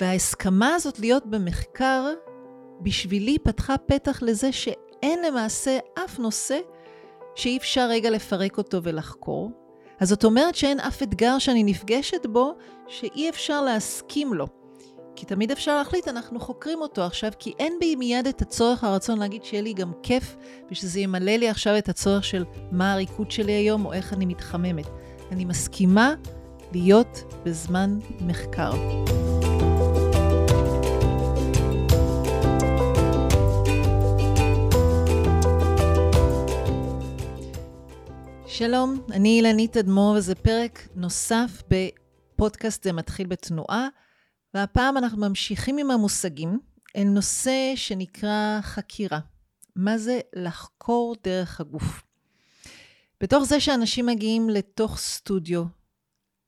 וההסכמה הזאת להיות במחקר, בשבילי פתחה פתח לזה שאין למעשה אף נושא שאי אפשר רגע לפרק אותו ולחקור. אז זאת אומרת שאין אף אתגר שאני נפגשת בו שאי אפשר להסכים לו. כי תמיד אפשר להחליט, אנחנו חוקרים אותו עכשיו, כי אין בי מיד את הצורך, הרצון להגיד שיהיה לי גם כיף, ושזה ימלא לי עכשיו את הצורך של מה הריקוד שלי היום, או איך אני מתחממת. אני מסכימה להיות בזמן מחקר. שלום, אני אילנית אדמו"ר, וזה פרק נוסף בפודקאסט זה מתחיל בתנועה, והפעם אנחנו ממשיכים עם המושגים אל נושא שנקרא חקירה. מה זה לחקור דרך הגוף? בתוך זה שאנשים מגיעים לתוך סטודיו,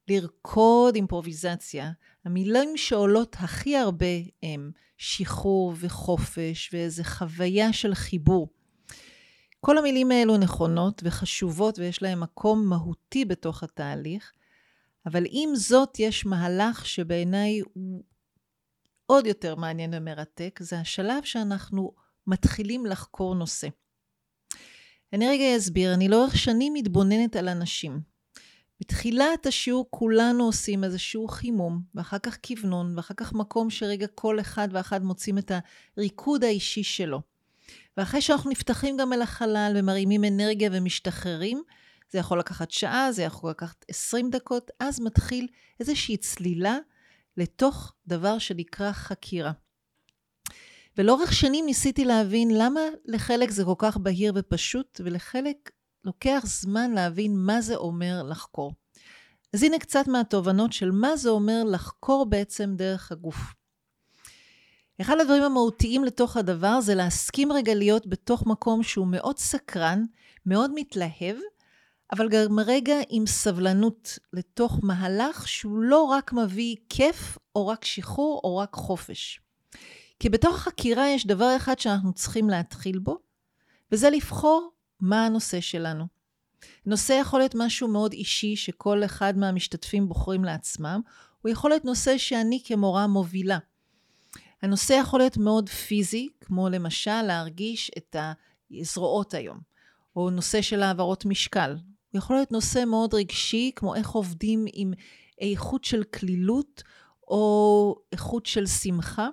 לרקוד אימפרוביזציה, המילים שעולות הכי הרבה הם שחרור וחופש ואיזו חוויה של חיבור. כל המילים האלו נכונות וחשובות ויש להן מקום מהותי בתוך התהליך, אבל עם זאת יש מהלך שבעיניי הוא עוד יותר מעניין ומרתק, זה השלב שאנחנו מתחילים לחקור נושא. אני רגע אסביר, אני לאורך שנים מתבוננת על אנשים. בתחילת השיעור כולנו עושים איזשהו חימום, ואחר כך כוונון, ואחר כך מקום שרגע כל אחד ואחד מוצאים את הריקוד האישי שלו. ואחרי שאנחנו נפתחים גם אל החלל ומרימים אנרגיה ומשתחררים, זה יכול לקחת שעה, זה יכול לקחת 20 דקות, אז מתחיל איזושהי צלילה לתוך דבר שנקרא חקירה. ולאורך שנים ניסיתי להבין למה לחלק זה כל כך בהיר ופשוט, ולחלק לוקח זמן להבין מה זה אומר לחקור. אז הנה קצת מהתובנות של מה זה אומר לחקור בעצם דרך הגוף. אחד הדברים המהותיים לתוך הדבר זה להסכים רגע להיות בתוך מקום שהוא מאוד סקרן, מאוד מתלהב, אבל גם רגע עם סבלנות לתוך מהלך שהוא לא רק מביא כיף, או רק שחרור, או רק חופש. כי בתוך החקירה יש דבר אחד שאנחנו צריכים להתחיל בו, וזה לבחור מה הנושא שלנו. נושא יכול להיות משהו מאוד אישי שכל אחד מהמשתתפים בוחרים לעצמם, הוא יכול להיות נושא שאני כמורה מובילה. הנושא יכול להיות מאוד פיזי, כמו למשל להרגיש את הזרועות היום, או נושא של העברות משקל. הוא יכול להיות נושא מאוד רגשי, כמו איך עובדים עם איכות של כלילות, או איכות של שמחה.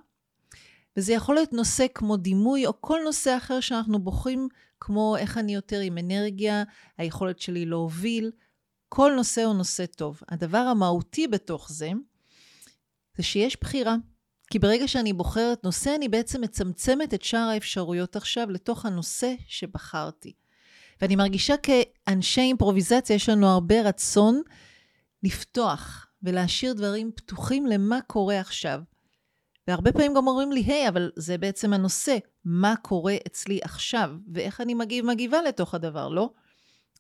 וזה יכול להיות נושא כמו דימוי, או כל נושא אחר שאנחנו בוחרים, כמו איך אני יותר עם אנרגיה, היכולת שלי להוביל. כל נושא הוא נושא טוב. הדבר המהותי בתוך זה, זה שיש בחירה. כי ברגע שאני בוחרת נושא, אני בעצם מצמצמת את שאר האפשרויות עכשיו לתוך הנושא שבחרתי. ואני מרגישה כאנשי אימפרוביזציה, יש לנו הרבה רצון לפתוח ולהשאיר דברים פתוחים למה קורה עכשיו. והרבה פעמים גם אומרים לי, היי, hey, אבל זה בעצם הנושא, מה קורה אצלי עכשיו, ואיך אני מגיב, מגיבה לתוך הדבר, לא?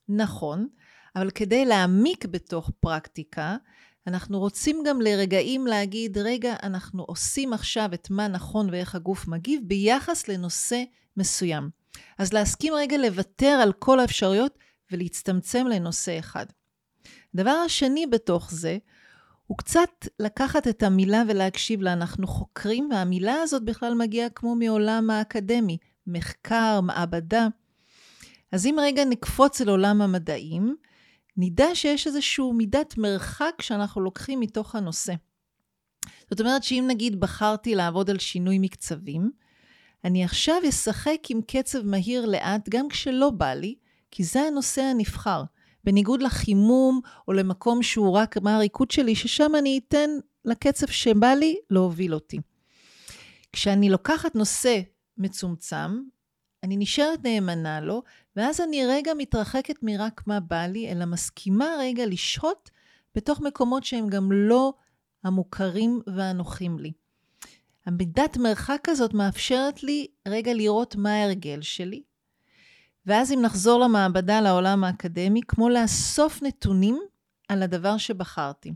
נכון, אבל כדי להעמיק בתוך פרקטיקה, אנחנו רוצים גם לרגעים להגיד, רגע, אנחנו עושים עכשיו את מה נכון ואיך הגוף מגיב ביחס לנושא מסוים. אז להסכים רגע לוותר על כל האפשרויות ולהצטמצם לנושא אחד. הדבר השני בתוך זה, הוא קצת לקחת את המילה ולהקשיב לה. אנחנו חוקרים, והמילה הזאת בכלל מגיעה כמו מעולם האקדמי, מחקר, מעבדה. אז אם רגע נקפוץ אל עולם המדעים, נדע שיש איזושהי מידת מרחק שאנחנו לוקחים מתוך הנושא. זאת אומרת שאם נגיד בחרתי לעבוד על שינוי מקצבים, אני עכשיו אשחק עם קצב מהיר לאט גם כשלא בא לי, כי זה הנושא הנבחר. בניגוד לחימום או למקום שהוא רק מה הריקוד שלי, ששם אני אתן לקצב שבא לי להוביל אותי. כשאני לוקחת נושא מצומצם, אני נשארת נאמנה לו, ואז אני רגע מתרחקת מרק מה בא לי, אלא מסכימה רגע לשהות בתוך מקומות שהם גם לא המוכרים והנוחים לי. המידת מרחק הזאת מאפשרת לי רגע לראות מה ההרגל שלי, ואז אם נחזור למעבדה, לעולם האקדמי, כמו לאסוף נתונים על הדבר שבחרתי.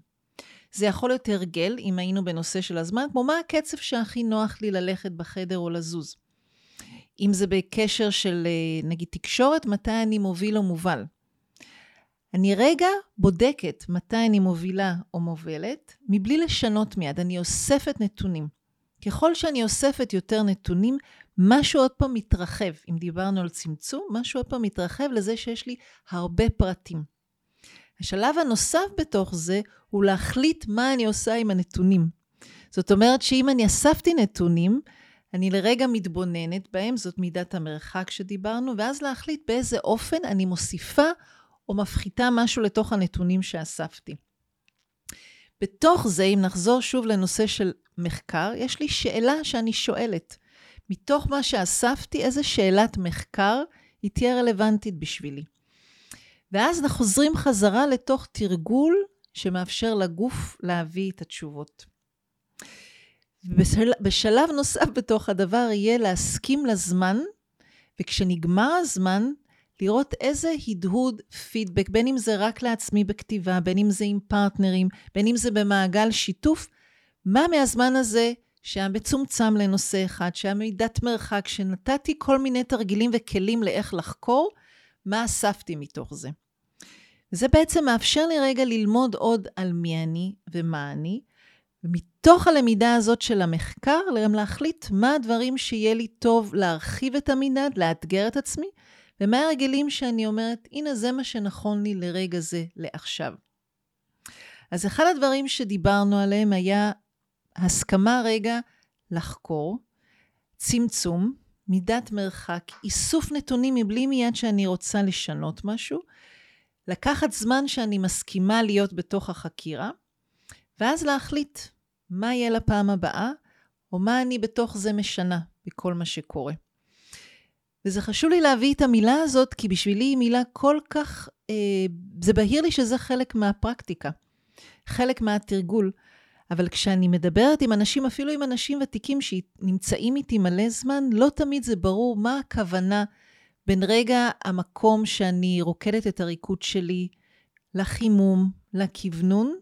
זה יכול להיות הרגל, אם היינו בנושא של הזמן, כמו מה הקצב שהכי נוח לי ללכת בחדר או לזוז. אם זה בקשר של נגיד תקשורת, מתי אני מוביל או מובל. אני רגע בודקת מתי אני מובילה או מובלת, מבלי לשנות מיד, אני אוספת נתונים. ככל שאני אוספת יותר נתונים, משהו עוד פעם מתרחב. אם דיברנו על צמצום, משהו עוד פעם מתרחב לזה שיש לי הרבה פרטים. השלב הנוסף בתוך זה הוא להחליט מה אני עושה עם הנתונים. זאת אומרת שאם אני אספתי נתונים, אני לרגע מתבוננת בהם, זאת מידת המרחק שדיברנו, ואז להחליט באיזה אופן אני מוסיפה או מפחיתה משהו לתוך הנתונים שאספתי. בתוך זה, אם נחזור שוב לנושא של מחקר, יש לי שאלה שאני שואלת. מתוך מה שאספתי, איזה שאלת מחקר היא תהיה רלוונטית בשבילי. ואז אנחנו חוזרים חזרה לתוך תרגול שמאפשר לגוף להביא את התשובות. בשל, בשלב נוסף בתוך הדבר יהיה להסכים לזמן, וכשנגמר הזמן, לראות איזה הדהוד פידבק, בין אם זה רק לעצמי בכתיבה, בין אם זה עם פרטנרים, בין אם זה במעגל שיתוף, מה מהזמן הזה שהיה מצומצם לנושא אחד, שהיה מידת מרחק, שנתתי כל מיני תרגילים וכלים לאיך לחקור, מה אספתי מתוך זה. וזה בעצם מאפשר לי רגע ללמוד עוד על מי אני ומה אני, ומתוך הלמידה הזאת של המחקר, גם להחליט מה הדברים שיהיה לי טוב להרחיב את המנעד, לאתגר את עצמי, ומה הרגלים שאני אומרת, הנה זה מה שנכון לי לרגע זה, לעכשיו. אז אחד הדברים שדיברנו עליהם היה הסכמה רגע לחקור, צמצום, מידת מרחק, איסוף נתונים מבלי מיד שאני רוצה לשנות משהו, לקחת זמן שאני מסכימה להיות בתוך החקירה, ואז להחליט מה יהיה לפעם הבאה, או מה אני בתוך זה משנה בכל מה שקורה. וזה חשוב לי להביא את המילה הזאת, כי בשבילי היא מילה כל כך, אה, זה בהיר לי שזה חלק מהפרקטיקה, חלק מהתרגול. אבל כשאני מדברת עם אנשים, אפילו עם אנשים ותיקים שנמצאים איתי מלא זמן, לא תמיד זה ברור מה הכוונה בין רגע המקום שאני רוקדת את הריקוד שלי לחימום, לכוונון,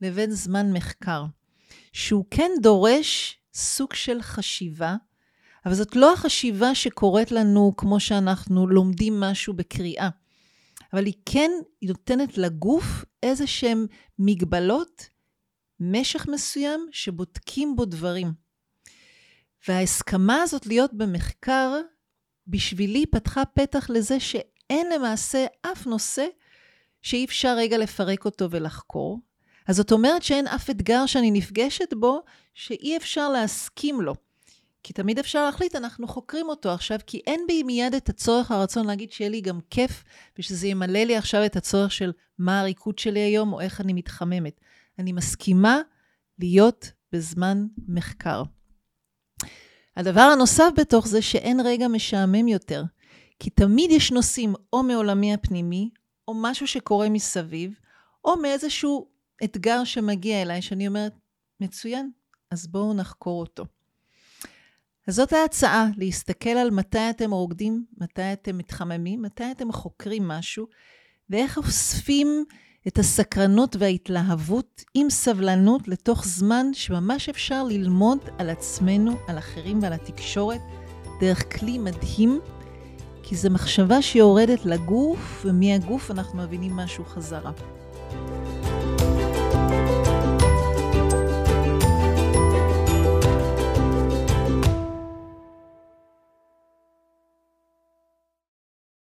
לבין זמן מחקר. שהוא כן דורש סוג של חשיבה, אבל זאת לא החשיבה שקורית לנו כמו שאנחנו לומדים משהו בקריאה. אבל היא כן, נותנת לגוף איזה שהן מגבלות, משך מסוים, שבודקים בו דברים. וההסכמה הזאת להיות במחקר, בשבילי פתחה פתח לזה שאין למעשה אף נושא שאי אפשר רגע לפרק אותו ולחקור. אז זאת אומרת שאין אף אתגר שאני נפגשת בו שאי אפשר להסכים לו. כי תמיד אפשר להחליט, אנחנו חוקרים אותו עכשיו, כי אין בי מיד את הצורך, הרצון להגיד שיהיה לי גם כיף, ושזה ימלא לי עכשיו את הצורך של מה הריקוד שלי היום, או איך אני מתחממת. אני מסכימה להיות בזמן מחקר. הדבר הנוסף בתוך זה שאין רגע משעמם יותר, כי תמיד יש נושאים או מעולמי הפנימי, או משהו שקורה מסביב, או מאיזשהו אתגר שמגיע אליי, שאני אומרת, מצוין, אז בואו נחקור אותו. אז זאת ההצעה, להסתכל על מתי אתם רוקדים, מתי אתם מתחממים, מתי אתם חוקרים משהו, ואיך אוספים את הסקרנות וההתלהבות עם סבלנות לתוך זמן שממש אפשר ללמוד על עצמנו, על אחרים ועל התקשורת, דרך כלי מדהים, כי זו מחשבה שיורדת לגוף, ומהגוף אנחנו מבינים משהו חזרה.